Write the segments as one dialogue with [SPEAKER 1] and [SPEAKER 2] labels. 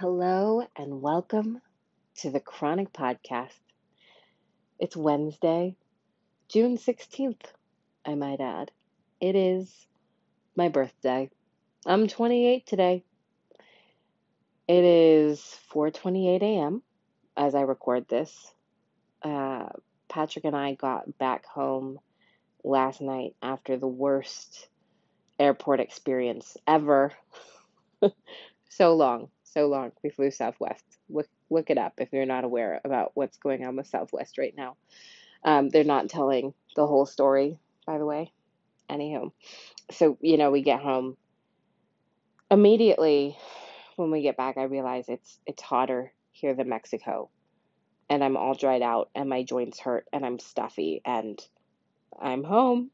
[SPEAKER 1] Hello and welcome to the Chronic Podcast. It's Wednesday, June 16th, I might add. It is my birthday. I'm 28 today. It is 4:28 a.m. as I record this. Uh, Patrick and I got back home last night after the worst airport experience ever. so long so long. We flew Southwest. Look look it up if you're not aware about what's going on with Southwest right now. Um, they're not telling the whole story, by the way. Anywho, so you know we get home immediately. When we get back, I realize it's it's hotter here than Mexico, and I'm all dried out, and my joints hurt, and I'm stuffy, and I'm home.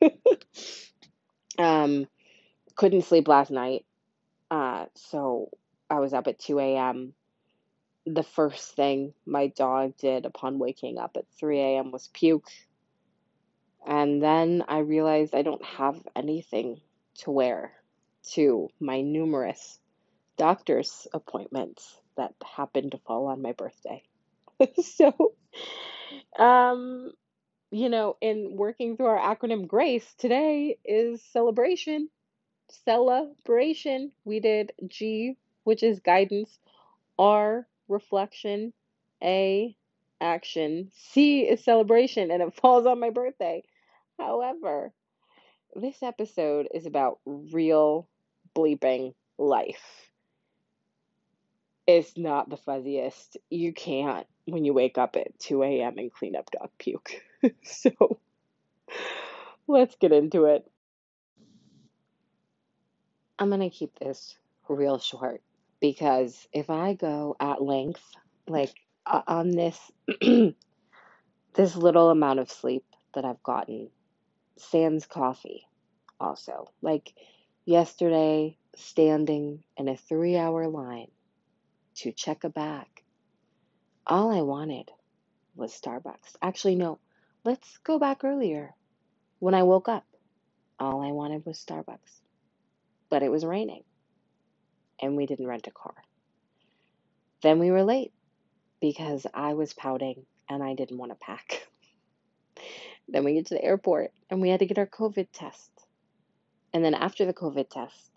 [SPEAKER 1] um, couldn't sleep last night. Uh, so I was up at 2 a.m. The first thing my dog did upon waking up at 3 a.m. was puke. And then I realized I don't have anything to wear to my numerous doctor's appointments that happened to fall on my birthday. so, um, you know, in working through our acronym GRACE, today is celebration. Celebration. We did G which is guidance, R, reflection, A, action, C is celebration, and it falls on my birthday. However, this episode is about real bleeping life. It's not the fuzziest. You can't when you wake up at 2 a.m. and clean up dog puke. so let's get into it. I'm going to keep this real short because if I go at length, like uh, on this this little amount of sleep that I've gotten, sans coffee, also like yesterday, standing in a three-hour line to check a bag. All I wanted was Starbucks. Actually, no. Let's go back earlier. When I woke up, all I wanted was Starbucks. But it was raining and we didn't rent a car. Then we were late because I was pouting and I didn't want to pack. then we get to the airport and we had to get our COVID test. And then after the COVID test,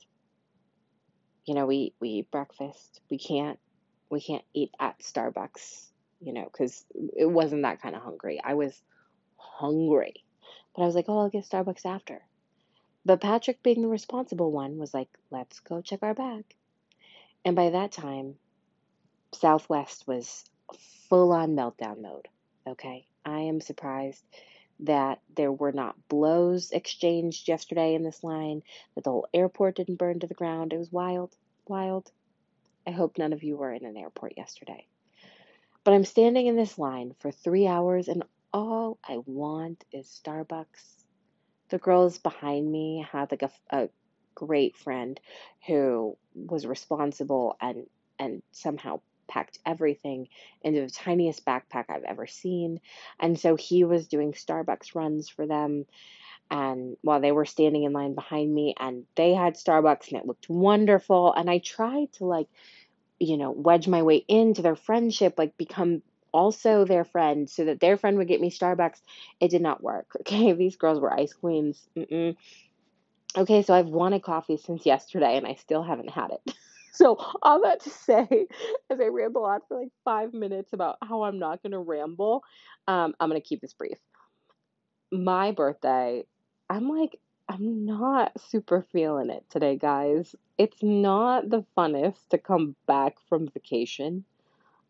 [SPEAKER 1] you know, we we eat breakfast. We can't we can't eat at Starbucks, you know, cuz it wasn't that kind of hungry. I was hungry. But I was like, "Oh, I'll get Starbucks after." But Patrick, being the responsible one, was like, let's go check our bag. And by that time, Southwest was full on meltdown mode. Okay. I am surprised that there were not blows exchanged yesterday in this line, that the whole airport didn't burn to the ground. It was wild, wild. I hope none of you were in an airport yesterday. But I'm standing in this line for three hours, and all I want is Starbucks. The girls behind me have like a, a great friend who was responsible and and somehow packed everything into the tiniest backpack I've ever seen. And so he was doing Starbucks runs for them and while they were standing in line behind me and they had Starbucks and it looked wonderful and I tried to like you know wedge my way into their friendship like become also their friend so that their friend would get me Starbucks. It did not work. Okay, these girls were ice queens. Mm-mm. Okay, so I've wanted coffee since yesterday and I still haven't had it. so, all that to say, as I ramble on for like five minutes about how I'm not going to ramble, um, I'm going to keep this brief. My birthday, I'm like, I'm not super feeling it today, guys. It's not the funnest to come back from vacation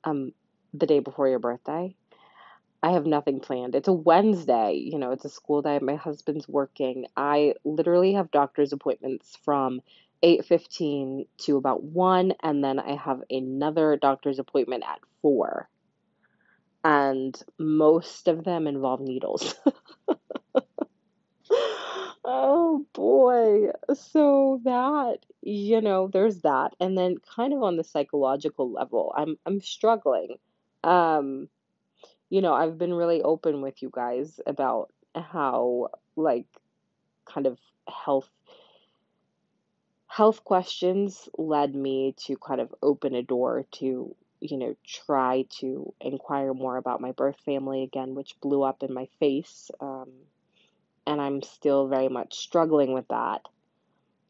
[SPEAKER 1] um, the day before your birthday. I have nothing planned. It's a Wednesday, you know, it's a school day. My husband's working. I literally have doctor's appointments from 8:15 to about 1 and then I have another doctor's appointment at 4. And most of them involve needles. oh boy. So that, you know, there's that. And then kind of on the psychological level, I'm I'm struggling. Um you know, I've been really open with you guys about how, like, kind of health health questions led me to kind of open a door to, you know, try to inquire more about my birth family again, which blew up in my face. Um, and I'm still very much struggling with that.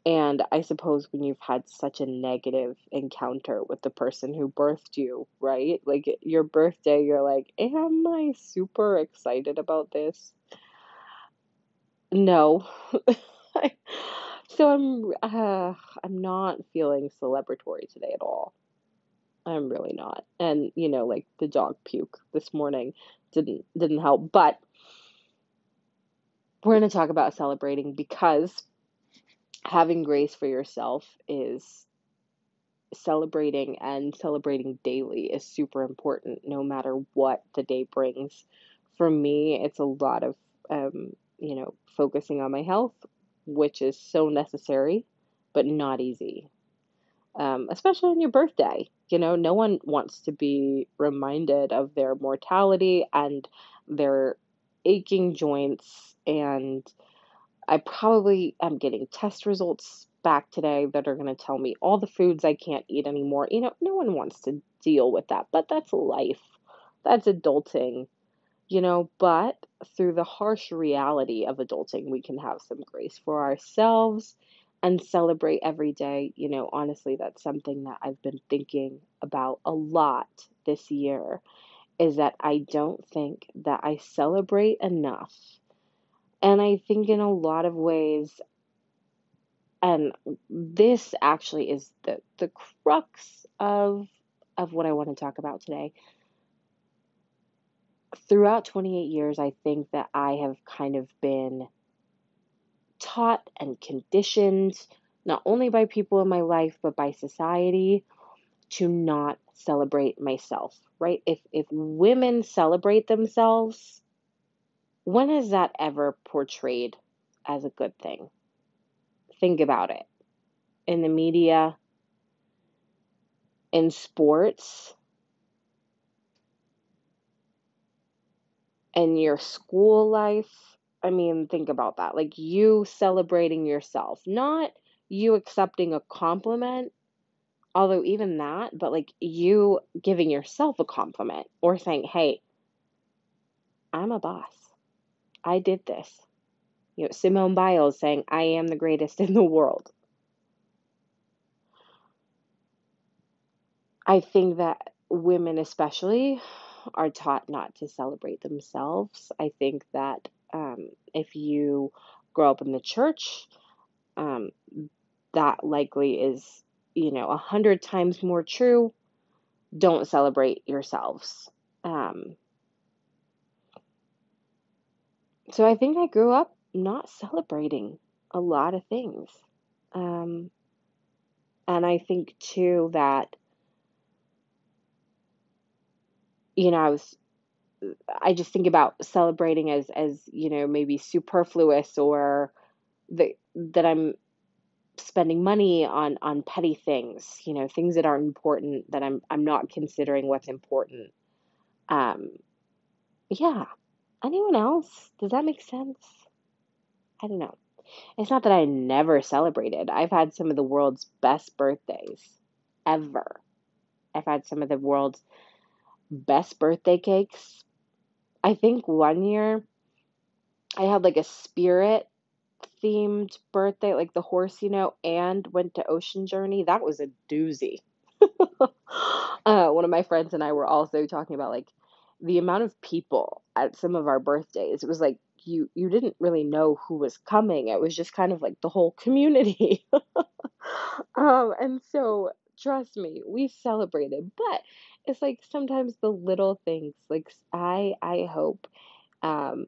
[SPEAKER 1] And I suppose when you've had such a negative encounter with the person who birthed you, right? Like your birthday, you're like, am I super excited about this? No. so I'm uh, I'm not feeling celebratory today at all. I'm really not. And you know, like the dog puke this morning didn't didn't help. But we're going to talk about celebrating because having grace for yourself is celebrating and celebrating daily is super important no matter what the day brings. For me, it's a lot of um, you know, focusing on my health, which is so necessary, but not easy. Um, especially on your birthday. You know, no one wants to be reminded of their mortality and their aching joints. And I probably am getting test results back today that are going to tell me all the foods I can't eat anymore. You know, no one wants to deal with that, but that's life. That's adulting you know, but through the harsh reality of adulting, we can have some grace for ourselves and celebrate every day. You know, honestly, that's something that I've been thinking about a lot this year is that I don't think that I celebrate enough. And I think in a lot of ways, and this actually is the, the crux of of what I want to talk about today throughout 28 years, I think that I have kind of been taught and conditioned, not only by people in my life, but by society, to not celebrate myself, right? If, if women celebrate themselves, when is that ever portrayed as a good thing? Think about it. In the media, in sports, in your school life. I mean, think about that. Like you celebrating yourself, not you accepting a compliment, although even that, but like you giving yourself a compliment or saying, hey, I'm a boss. I did this. You know, Simone Biles saying, I am the greatest in the world. I think that women, especially, are taught not to celebrate themselves. I think that um, if you grow up in the church, um, that likely is, you know, a hundred times more true. Don't celebrate yourselves. Um, so I think I grew up not celebrating a lot of things. Um, and I think too that you know, I was I just think about celebrating as as, you know, maybe superfluous or that that I'm spending money on on petty things, you know, things that aren't important that I'm I'm not considering what's important. Um yeah. Anyone else? Does that make sense? I don't know. It's not that I never celebrated. I've had some of the world's best birthdays ever. I've had some of the world's best birthday cakes. I think one year I had like a spirit themed birthday, like the horse, you know, and went to Ocean Journey. That was a doozy. uh, one of my friends and I were also talking about like the amount of people at some of our birthdays. It was like you you didn't really know who was coming. It was just kind of like the whole community. um, and so trust me, we celebrated, but it's like sometimes the little things like i i hope um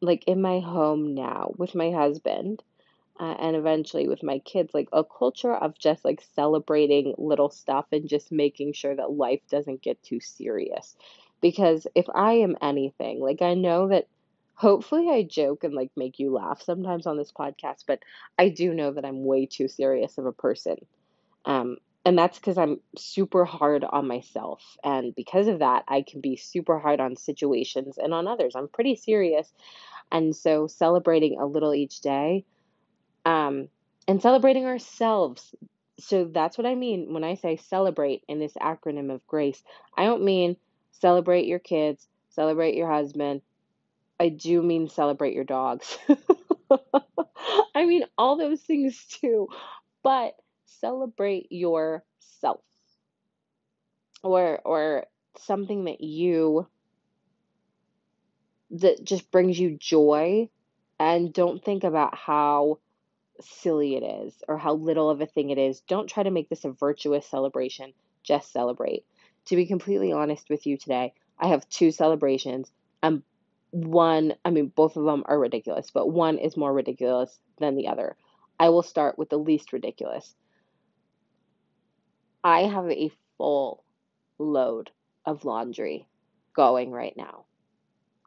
[SPEAKER 1] like in my home now with my husband uh, and eventually with my kids like a culture of just like celebrating little stuff and just making sure that life doesn't get too serious because if i am anything like i know that hopefully i joke and like make you laugh sometimes on this podcast but i do know that i'm way too serious of a person um and that's because I'm super hard on myself. And because of that, I can be super hard on situations and on others. I'm pretty serious. And so celebrating a little each day, um, and celebrating ourselves. So that's what I mean when I say celebrate in this acronym of grace. I don't mean celebrate your kids, celebrate your husband. I do mean celebrate your dogs. I mean all those things too, but celebrate yourself or or something that you that just brings you joy and don't think about how silly it is or how little of a thing it is. Don't try to make this a virtuous celebration. Just celebrate. To be completely honest with you today, I have two celebrations, and one, I mean, both of them are ridiculous, but one is more ridiculous than the other. I will start with the least ridiculous. I have a full load of laundry going right now.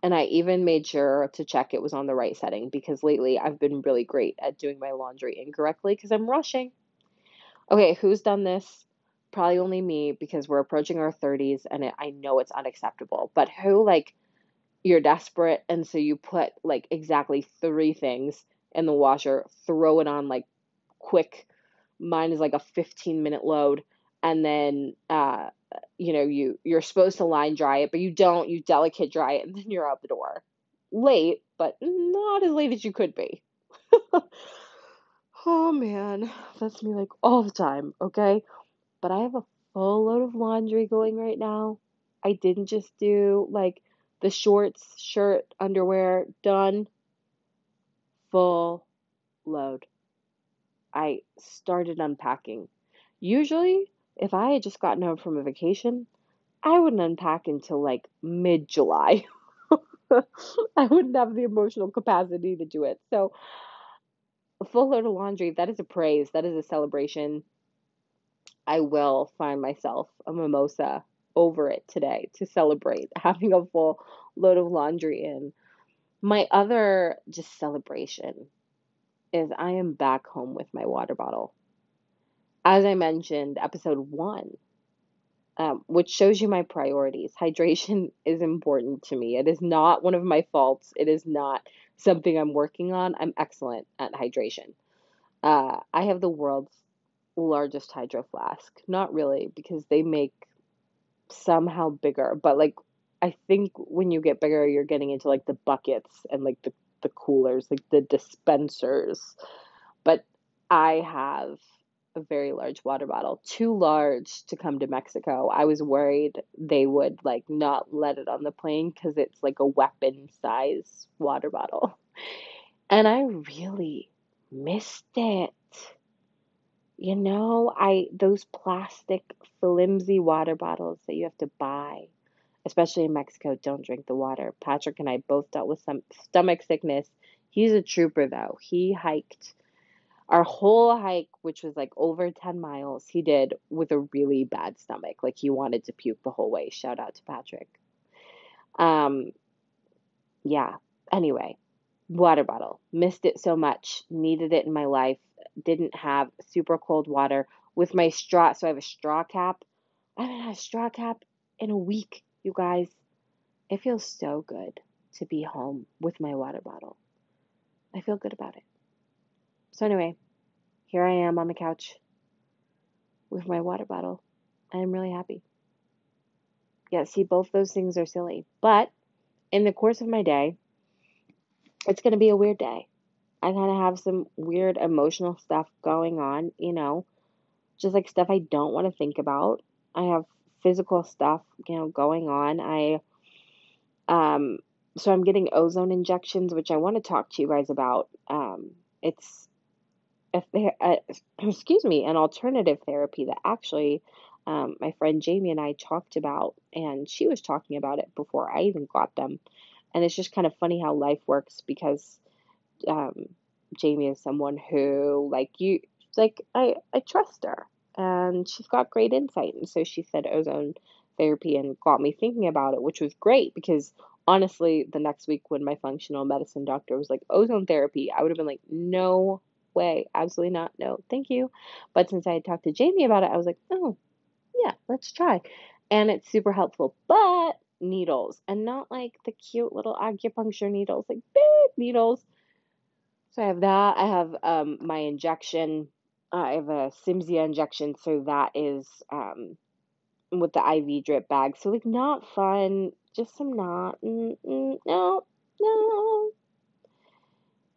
[SPEAKER 1] And I even made sure to check it was on the right setting because lately I've been really great at doing my laundry incorrectly because I'm rushing. Okay, who's done this? Probably only me because we're approaching our 30s and it, I know it's unacceptable. But who, like, you're desperate and so you put like exactly three things in the washer, throw it on like quick. Mine is like a 15 minute load and then uh you know you you're supposed to line dry it but you don't you delicate dry it and then you're out the door late but not as late as you could be oh man that's me like all the time okay but i have a full load of laundry going right now i didn't just do like the shorts shirt underwear done full load i started unpacking usually if i had just gotten home from a vacation I wouldn't unpack until like mid July. I wouldn't have the emotional capacity to do it. So, a full load of laundry, that is a praise, that is a celebration. I will find myself a mimosa over it today to celebrate having a full load of laundry in. My other just celebration is I am back home with my water bottle. As I mentioned, episode one, um, which shows you my priorities. Hydration is important to me. It is not one of my faults. It is not something I'm working on. I'm excellent at hydration. Uh, I have the world's largest hydro flask. Not really, because they make somehow bigger, but like I think when you get bigger, you're getting into like the buckets and like the, the coolers, like the dispensers. But I have a very large water bottle, too large to come to Mexico. I was worried they would like not let it on the plane because it's like a weapon size water bottle. And I really missed it. You know, I those plastic flimsy water bottles that you have to buy, especially in Mexico, don't drink the water. Patrick and I both dealt with some stomach sickness. He's a trooper though. He hiked our whole hike, which was like over 10 miles, he did with a really bad stomach. Like he wanted to puke the whole way. Shout out to Patrick. Um, yeah. Anyway, water bottle. Missed it so much. Needed it in my life. Didn't have super cold water with my straw. So I have a straw cap. I haven't had a straw cap in a week, you guys. It feels so good to be home with my water bottle. I feel good about it. So, anyway, here I am on the couch with my water bottle. I'm really happy. Yeah, see, both those things are silly. But in the course of my day, it's going to be a weird day. I kind of have some weird emotional stuff going on, you know, just like stuff I don't want to think about. I have physical stuff, you know, going on. I, um, so I'm getting ozone injections, which I want to talk to you guys about. Um, it's a, uh, excuse me, an alternative therapy that actually um, my friend Jamie and I talked about, and she was talking about it before I even got them. And it's just kind of funny how life works because um, Jamie is someone who, like you, like I, I trust her, and she's got great insight. And so she said ozone therapy and got me thinking about it, which was great because honestly, the next week when my functional medicine doctor was like ozone therapy, I would have been like, no way. Absolutely not. No, thank you. But since I had talked to Jamie about it, I was like, oh, yeah, let's try. And it's super helpful. But needles, and not like the cute little acupuncture needles, like big needles. So I have that. I have um, my injection. Uh, I have a Cimzia injection, so that is um, with the IV drip bag. So like not fun, just some not. Mm, mm, no, no.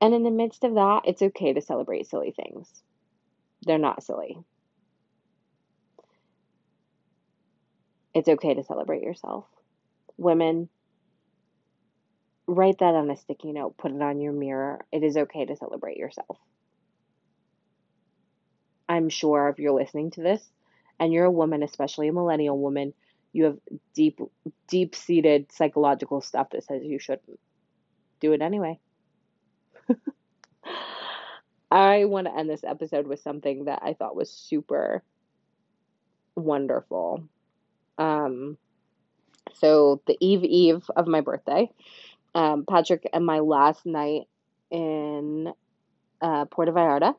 [SPEAKER 1] And in the midst of that, it's okay to celebrate silly things. They're not silly. It's okay to celebrate yourself. Women, write that on a sticky note, put it on your mirror. It is okay to celebrate yourself. I'm sure if you're listening to this and you're a woman, especially a millennial woman, you have deep, deep seated psychological stuff that says you shouldn't do it anyway. I want to end this episode with something that I thought was super wonderful. Um, so the eve eve of my birthday, um, Patrick and my last night in uh, Puerto Vallarta,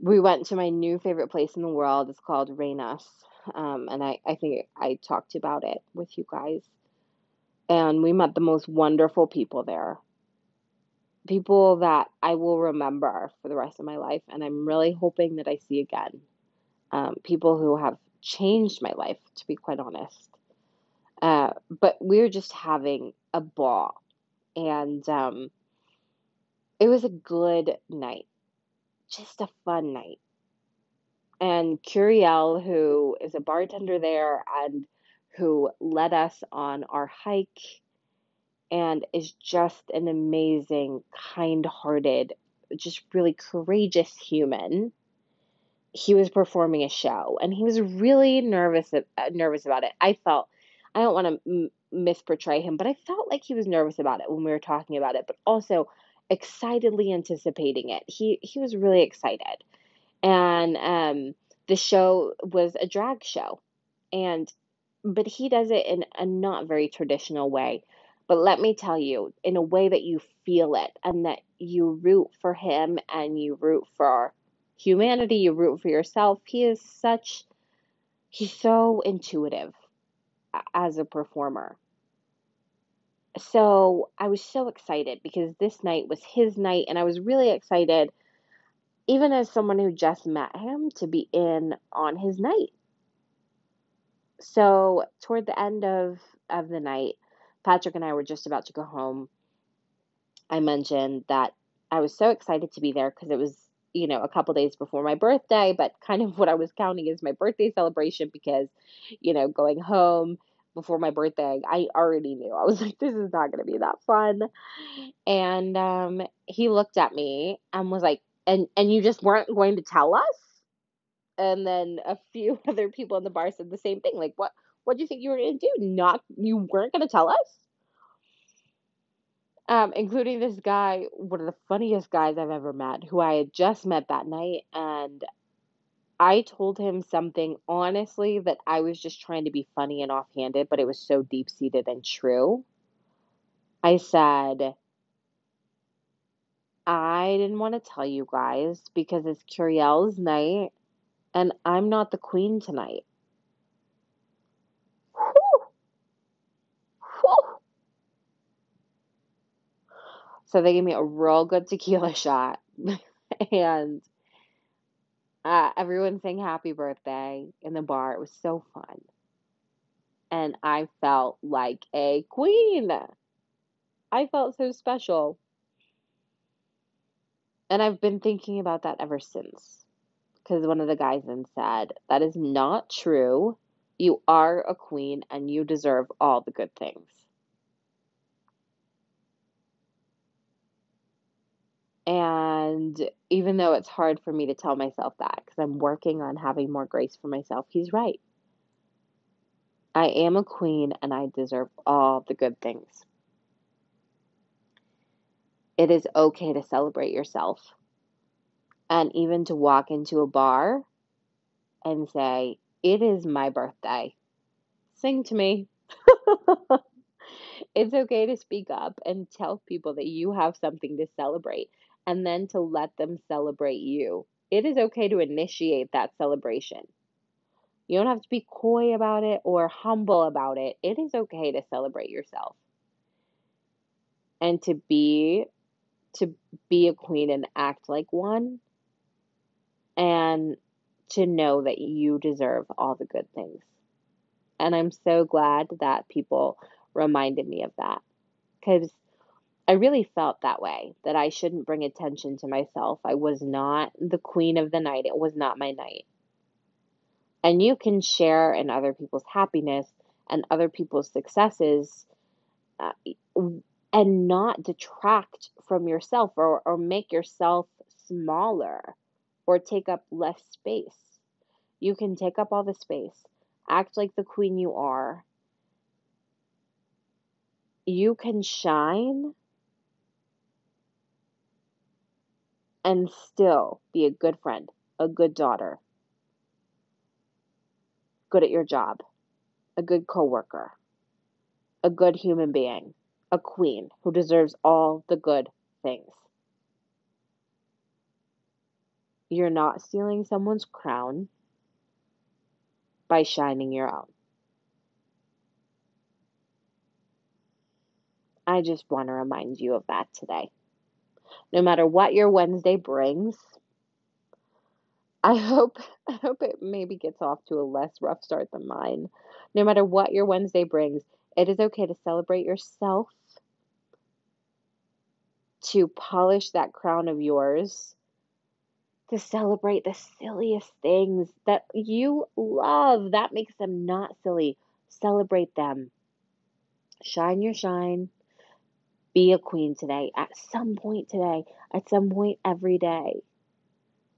[SPEAKER 1] we went to my new favorite place in the world. It's called Reynas. Um, and I, I think I talked about it with you guys. And we met the most wonderful people there. People that I will remember for the rest of my life. And I'm really hoping that I see again. Um, people who have changed my life, to be quite honest. Uh, but we are just having a ball. And um, it was a good night, just a fun night. And Curiel, who is a bartender there and who led us on our hike and is just an amazing, kind hearted, just really courageous human he was performing a show and he was really nervous uh, nervous about it. I felt I don't want to misportray him, but I felt like he was nervous about it when we were talking about it, but also excitedly anticipating it. He he was really excited. And um the show was a drag show. And but he does it in a not very traditional way. But let me tell you, in a way that you feel it and that you root for him and you root for humanity, you root for yourself. He is such, he's so intuitive as a performer. So I was so excited because this night was his night, and I was really excited, even as someone who just met him, to be in on his night. So toward the end of, of the night, Patrick and I were just about to go home. I mentioned that I was so excited to be there because it was you know, a couple days before my birthday, but kind of what I was counting as my birthday celebration because, you know, going home before my birthday, I already knew. I was like, this is not going to be that fun. And um, he looked at me and was like, and, and you just weren't going to tell us? And then a few other people in the bar said the same thing. Like, what, what do you think you were going to do? Not, you weren't going to tell us? Um, including this guy, one of the funniest guys I've ever met, who I had just met that night. And I told him something honestly that I was just trying to be funny and offhanded, but it was so deep seated and true. I said, I didn't want to tell you guys because it's Curiel's night and I'm not the queen tonight. So they gave me a real good tequila shot. and uh, everyone sang happy birthday in the bar. It was so fun. And I felt like a queen. I felt so special. And I've been thinking about that ever since. Because one of the guys then said, That is not true. You are a queen and you deserve all the good things. And even though it's hard for me to tell myself that because I'm working on having more grace for myself, he's right. I am a queen and I deserve all the good things. It is okay to celebrate yourself and even to walk into a bar and say, It is my birthday. Sing to me. it's okay to speak up and tell people that you have something to celebrate and then to let them celebrate you. It is okay to initiate that celebration. You don't have to be coy about it or humble about it. It is okay to celebrate yourself and to be to be a queen and act like one and to know that you deserve all the good things. And I'm so glad that people reminded me of that because I really felt that way that I shouldn't bring attention to myself. I was not the queen of the night, it was not my night. And you can share in other people's happiness and other people's successes uh, and not detract from yourself or, or make yourself smaller or take up less space. You can take up all the space, act like the queen you are. You can shine and still be a good friend, a good daughter, good at your job, a good coworker, a good human being, a queen who deserves all the good things. You're not stealing someone's crown by shining your own. I just want to remind you of that today. No matter what your Wednesday brings, I hope I hope it maybe gets off to a less rough start than mine. No matter what your Wednesday brings, it is okay to celebrate yourself, to polish that crown of yours, to celebrate the silliest things that you love. That makes them not silly. Celebrate them. Shine your shine. Be a queen today, at some point today, at some point every day.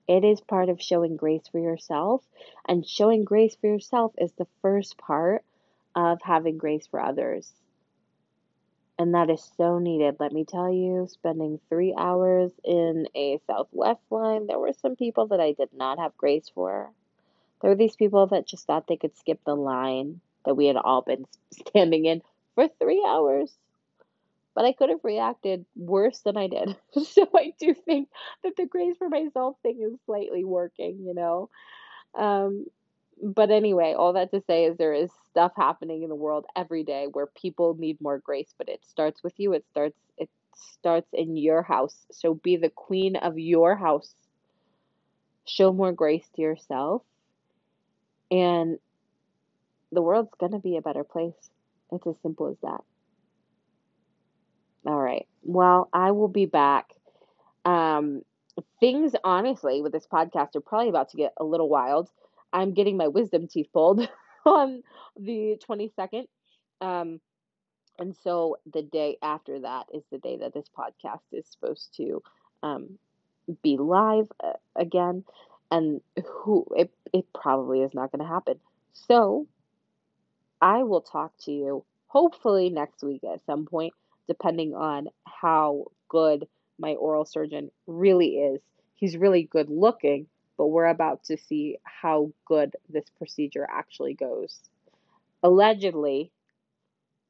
[SPEAKER 1] It is part of showing grace for yourself, and showing grace for yourself is the first part of having grace for others. And that is so needed. Let me tell you, spending three hours in a Southwest line, there were some people that I did not have grace for. There were these people that just thought they could skip the line that we had all been standing in for three hours. But I could have reacted worse than I did. so I do think that the grace for myself thing is slightly working, you know. Um, but anyway, all that to say is there is stuff happening in the world every day where people need more grace, but it starts with you. It starts it starts in your house. So be the queen of your house. Show more grace to yourself. And the world's going to be a better place. It's as simple as that. Right. Well, I will be back. Um, things, honestly, with this podcast are probably about to get a little wild. I'm getting my wisdom teeth pulled on the 22nd. Um, and so the day after that is the day that this podcast is supposed to um, be live uh, again. And who it, it probably is not going to happen. So I will talk to you hopefully next week at some point, depending on how good my oral surgeon really is. He's really good looking, but we're about to see how good this procedure actually goes. Allegedly,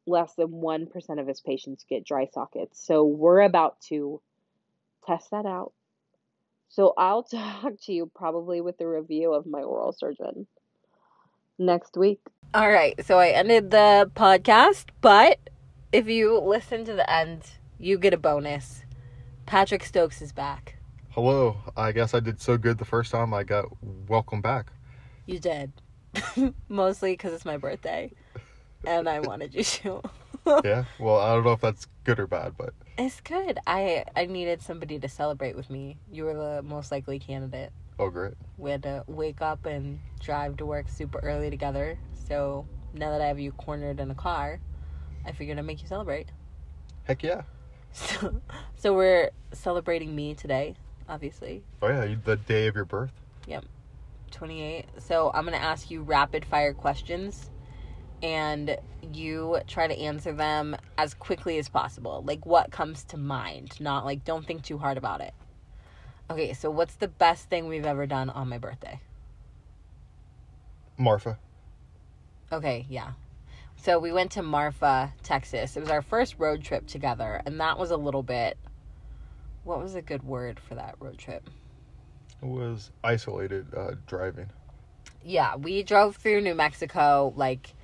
[SPEAKER 1] less than 1% of his patients get dry sockets. So we're about to test that out. So I'll talk to you probably with a review of my oral surgeon next week. All right. So I ended the podcast, but if you listen to the end, you get a bonus. Patrick Stokes is back.
[SPEAKER 2] Hello. I guess I did so good the first time I got welcome back.
[SPEAKER 1] You did. Mostly because it's my birthday. And I wanted you to.
[SPEAKER 2] yeah. Well, I don't know if that's good or bad, but
[SPEAKER 1] it's good. I I needed somebody to celebrate with me. You were the most likely candidate.
[SPEAKER 2] Oh, great.
[SPEAKER 1] We had to wake up and drive to work super early together. So now that I have you cornered in a car, I figured I'd make you celebrate.
[SPEAKER 2] Heck yeah.
[SPEAKER 1] So, so we're celebrating me today obviously.
[SPEAKER 2] Oh yeah, the day of your birth.
[SPEAKER 1] Yep. 28. So I'm going to ask you rapid fire questions and you try to answer them as quickly as possible. Like what comes to mind, not like don't think too hard about it. Okay, so what's the best thing we've ever done on my birthday?
[SPEAKER 2] Marfa.
[SPEAKER 1] Okay, yeah. So we went to Marfa, Texas. It was our first road trip together, and that was a little bit what was a good word for that road trip?
[SPEAKER 2] It was isolated uh, driving.
[SPEAKER 1] Yeah, we drove through New Mexico like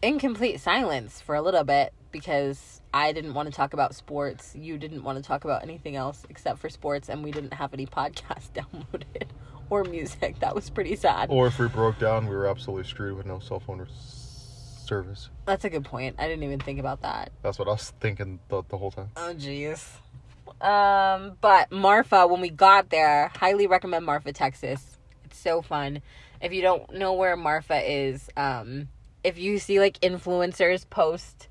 [SPEAKER 1] in complete silence for a little bit. because I didn't want to talk about sports. You didn't want to talk about anything else except for sports, and we didn't have any podcasts downloaded or music. That was pretty sad.
[SPEAKER 2] Or if we broke down, we were absolutely screwed with no cell phone or service.
[SPEAKER 1] That's a good point. I didn't even think about that.
[SPEAKER 2] That's what I was thinking the, the whole time.
[SPEAKER 1] Oh jeez. Um, but Marfa, when we got there, highly recommend Marfa, Texas. It's so fun. If you don't know where Marfa is, um, if you see like influencers post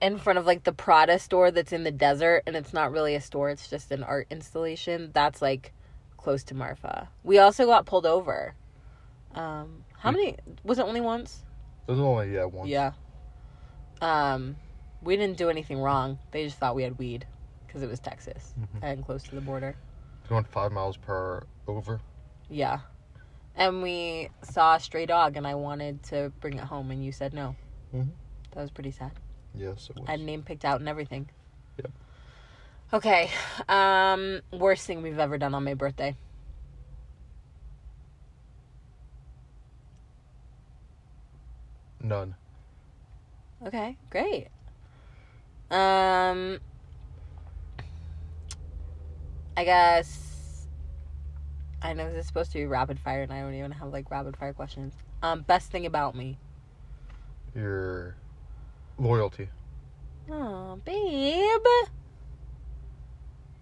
[SPEAKER 1] in front of like the Prada store that's in the desert and it's not really a store, it's just an art installation, that's like close to Marfa. We also got pulled over. Um, how many was it only once?
[SPEAKER 2] There's only yeah one.
[SPEAKER 1] Yeah. Um, we didn't do anything wrong. They just thought we had weed because it was Texas
[SPEAKER 2] Mhm.
[SPEAKER 1] and close to the border.
[SPEAKER 2] Going five miles per hour over.
[SPEAKER 1] Yeah. And we saw a stray dog, and I wanted to bring it home, and you said no.
[SPEAKER 2] Mhm.
[SPEAKER 1] That was pretty sad.
[SPEAKER 2] Yes, it was.
[SPEAKER 1] I had name picked out and everything.
[SPEAKER 2] Yep.
[SPEAKER 1] Okay. Um, worst thing we've ever done on my birthday.
[SPEAKER 2] None.
[SPEAKER 1] Okay, great. Um, I guess I know this is supposed to be rapid fire, and I don't even have like rapid fire questions. Um, best thing about me.
[SPEAKER 2] Your loyalty.
[SPEAKER 1] Oh, babe.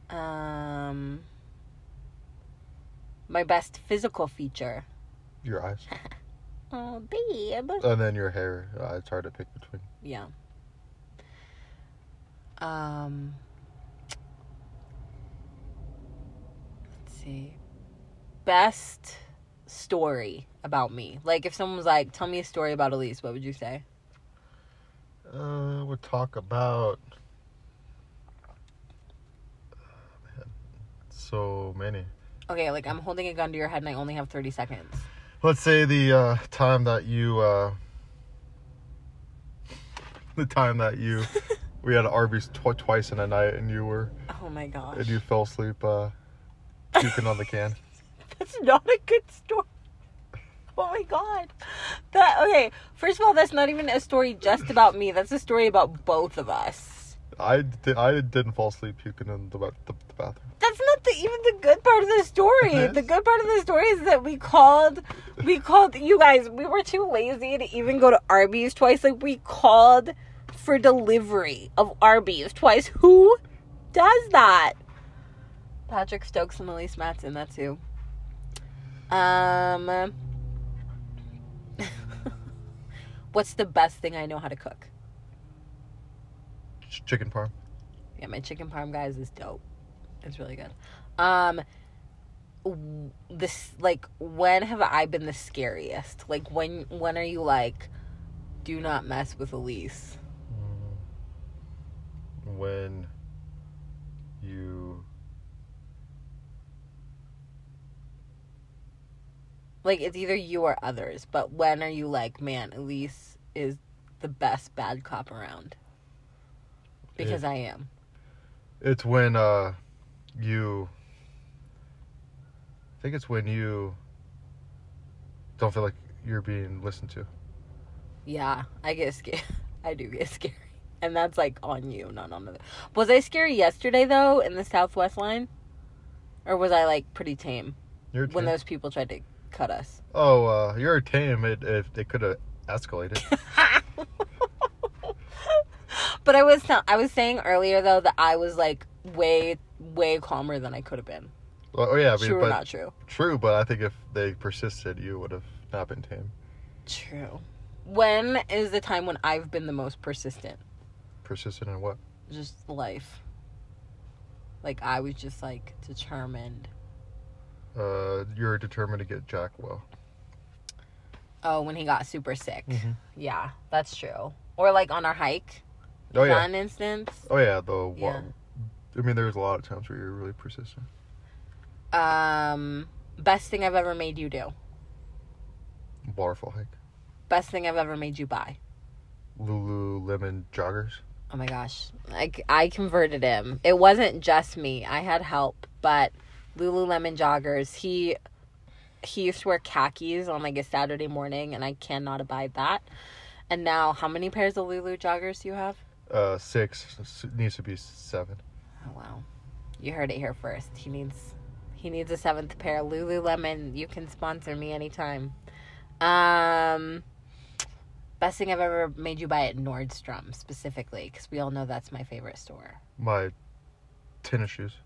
[SPEAKER 1] Um, my best physical feature.
[SPEAKER 2] Your eyes.
[SPEAKER 1] Oh, babe.
[SPEAKER 2] and then your hair. Uh, it's hard to pick between.
[SPEAKER 1] Yeah. Um. Let's see. Best story about me. Like if someone was like, "Tell me a story about Elise," what would you say?
[SPEAKER 2] Uh, we'll talk about. Man, so many.
[SPEAKER 1] Okay, like I'm holding a gun to your head and I only have 30 seconds.
[SPEAKER 2] Let's say the uh, time that you. Uh, the time that you. we had Arby's tw- twice in a night, and you were
[SPEAKER 1] Oh my gosh.
[SPEAKER 2] and you fell asleep uh, puking on the can.
[SPEAKER 1] That's not a good story. Oh my god. That okay, first of all, that's not even a story just about me. That's a story about both of us.
[SPEAKER 2] I did. I didn't fall asleep puking in the, the, the bathroom.
[SPEAKER 1] That's not the even the good part of the story. The good part of the story is that we called we called you guys, we were too lazy to even go to Arby's twice. Like we called for delivery of Arby's twice. Who does that? Patrick Stokes and Elise Matson, that's who. Um What's the best thing I know how to cook?
[SPEAKER 2] Chicken parm.
[SPEAKER 1] Yeah, my chicken parm guys is dope. It's really good. Um this like when have I been the scariest? Like when when are you like do not mess with Elise?
[SPEAKER 2] Mm. When you
[SPEAKER 1] Like it's either you or others, but when are you like, man, Elise is the best bad cop around? Because I am.
[SPEAKER 2] It's when uh you I think it's when you don't feel like you're being listened to.
[SPEAKER 1] Yeah, I get scared. I do get scary. And that's like on you, not on the. Was I scary yesterday though in the Southwest line? Or was I like pretty tame
[SPEAKER 2] You're
[SPEAKER 1] when
[SPEAKER 2] tame.
[SPEAKER 1] those people tried to cut us?
[SPEAKER 2] Oh, uh you're tame. It it, it could have escalated.
[SPEAKER 1] but I was tell- I was saying earlier though that I was like way way calmer than I could have been.
[SPEAKER 2] Well, oh yeah, I mean,
[SPEAKER 1] true or
[SPEAKER 2] but
[SPEAKER 1] not true?
[SPEAKER 2] true. But I think if they persisted, you would have not been tame.
[SPEAKER 1] True. When is the time when I've been the most persistent?
[SPEAKER 2] Persistent in what?
[SPEAKER 1] Just life. Like I was just like determined.
[SPEAKER 2] Uh, you're determined to get Jack well.
[SPEAKER 1] Oh, when he got super sick.
[SPEAKER 2] Mhm.
[SPEAKER 1] Yeah, that's true. Or like on our hike.
[SPEAKER 2] Oh yeah.
[SPEAKER 1] that an instance?
[SPEAKER 2] Oh yeah. The
[SPEAKER 1] Yeah.
[SPEAKER 2] I mean, there's a lot of times where you're really persistent.
[SPEAKER 1] Um, best thing I've ever made you do.
[SPEAKER 2] Waterfall hike.
[SPEAKER 1] Best thing I've ever made you buy.
[SPEAKER 2] Lululemon joggers.
[SPEAKER 1] Oh my gosh. Like I converted him. It wasn't just me. I had help, but Lululemon joggers, he he used to wear khakis on like a Saturday morning and I cannot abide that. And now how many pairs of Lulu joggers do you have?
[SPEAKER 2] uh, six. Needs to be seven.
[SPEAKER 1] Oh wow. You heard it here first. He needs he needs a seventh pair. Lululemon, you can sponsor me anytime. Um best thing I've ever made you buy at Nordstrom specifically cuz we all know that's my favorite store.
[SPEAKER 2] My tennis shoes.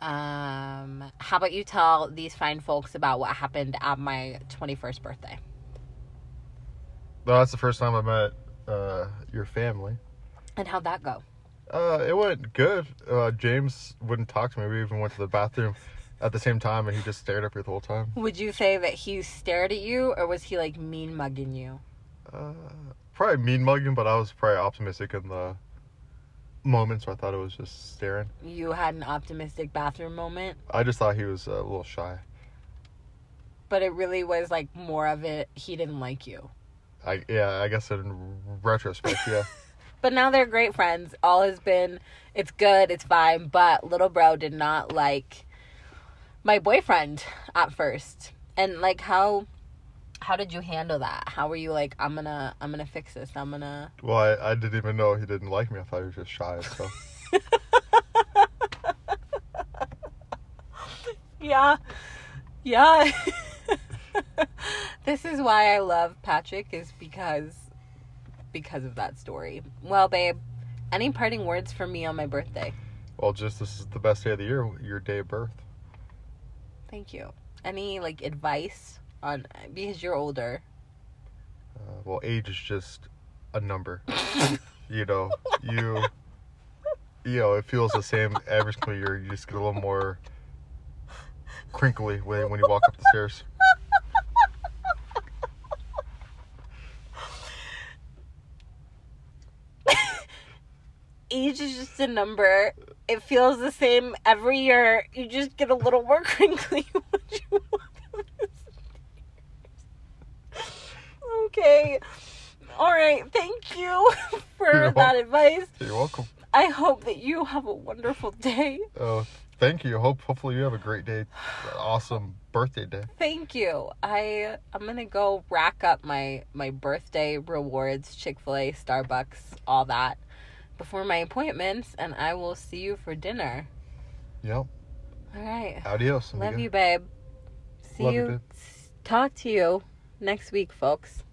[SPEAKER 1] Um how about you tell these fine folks about what happened at my 21st birthday?
[SPEAKER 2] Well, that's the first time I met uh, your family.
[SPEAKER 1] And how'd that go?
[SPEAKER 2] Uh, it went good. Uh, James wouldn't talk to me. We even went to the bathroom at the same time, and he just stared at me the whole time.
[SPEAKER 1] Would you say that he stared at you or was he like mean mugging you?
[SPEAKER 2] Uh, probably mean mugging, but I was probably optimistic in the moment, so I thought it was just staring.
[SPEAKER 1] You had an optimistic bathroom moment,
[SPEAKER 2] I just thought he was a little shy.
[SPEAKER 1] but it really was like more of it he didn't like you.
[SPEAKER 2] I yeah, I guess in retrospect, yeah.
[SPEAKER 1] But now they're great friends. All has been, it's good, it's fine. But little bro did not like my boyfriend at first. And like how, how did you handle that? How were you like, I'm gonna, I'm gonna fix this. I'm gonna.
[SPEAKER 2] well, I, I didn't even know he didn't like me. I thought he was just shy. So
[SPEAKER 1] Yeah, yeah. this is why I love Patrick is because, because of that story. Well, babe, any parting words for me on my birthday?
[SPEAKER 2] well, just this is the best day of the year. Your day of birth.
[SPEAKER 1] Thank you. Any like advice on because you're older?
[SPEAKER 2] Uh, well, age is just a number. you know, you, you know, it feels the same every single year. You just get a little more crinkly when when you walk up the stairs.
[SPEAKER 1] Age is just a number. It feels the same every year. You just get a little more crinkly when you walk up the stairs. Okay. All right. Thank you for
[SPEAKER 2] You're
[SPEAKER 1] that
[SPEAKER 2] welcome.
[SPEAKER 1] advice.
[SPEAKER 2] You're welcome.
[SPEAKER 1] I hope that you have a wonderful day.
[SPEAKER 2] Oh, thank you. Hope hopefully you have a great day. Awesome birthday day.
[SPEAKER 1] Thank you. I I'm gonna go rack up my my birthday rewards, Chick Fil A, Starbucks, all that, before my appointments, and I will see you for dinner.
[SPEAKER 2] Yep.
[SPEAKER 1] All right.
[SPEAKER 2] Adios.
[SPEAKER 1] Love you, babe. See
[SPEAKER 2] Love you,
[SPEAKER 1] you. Talk to you next week, folks.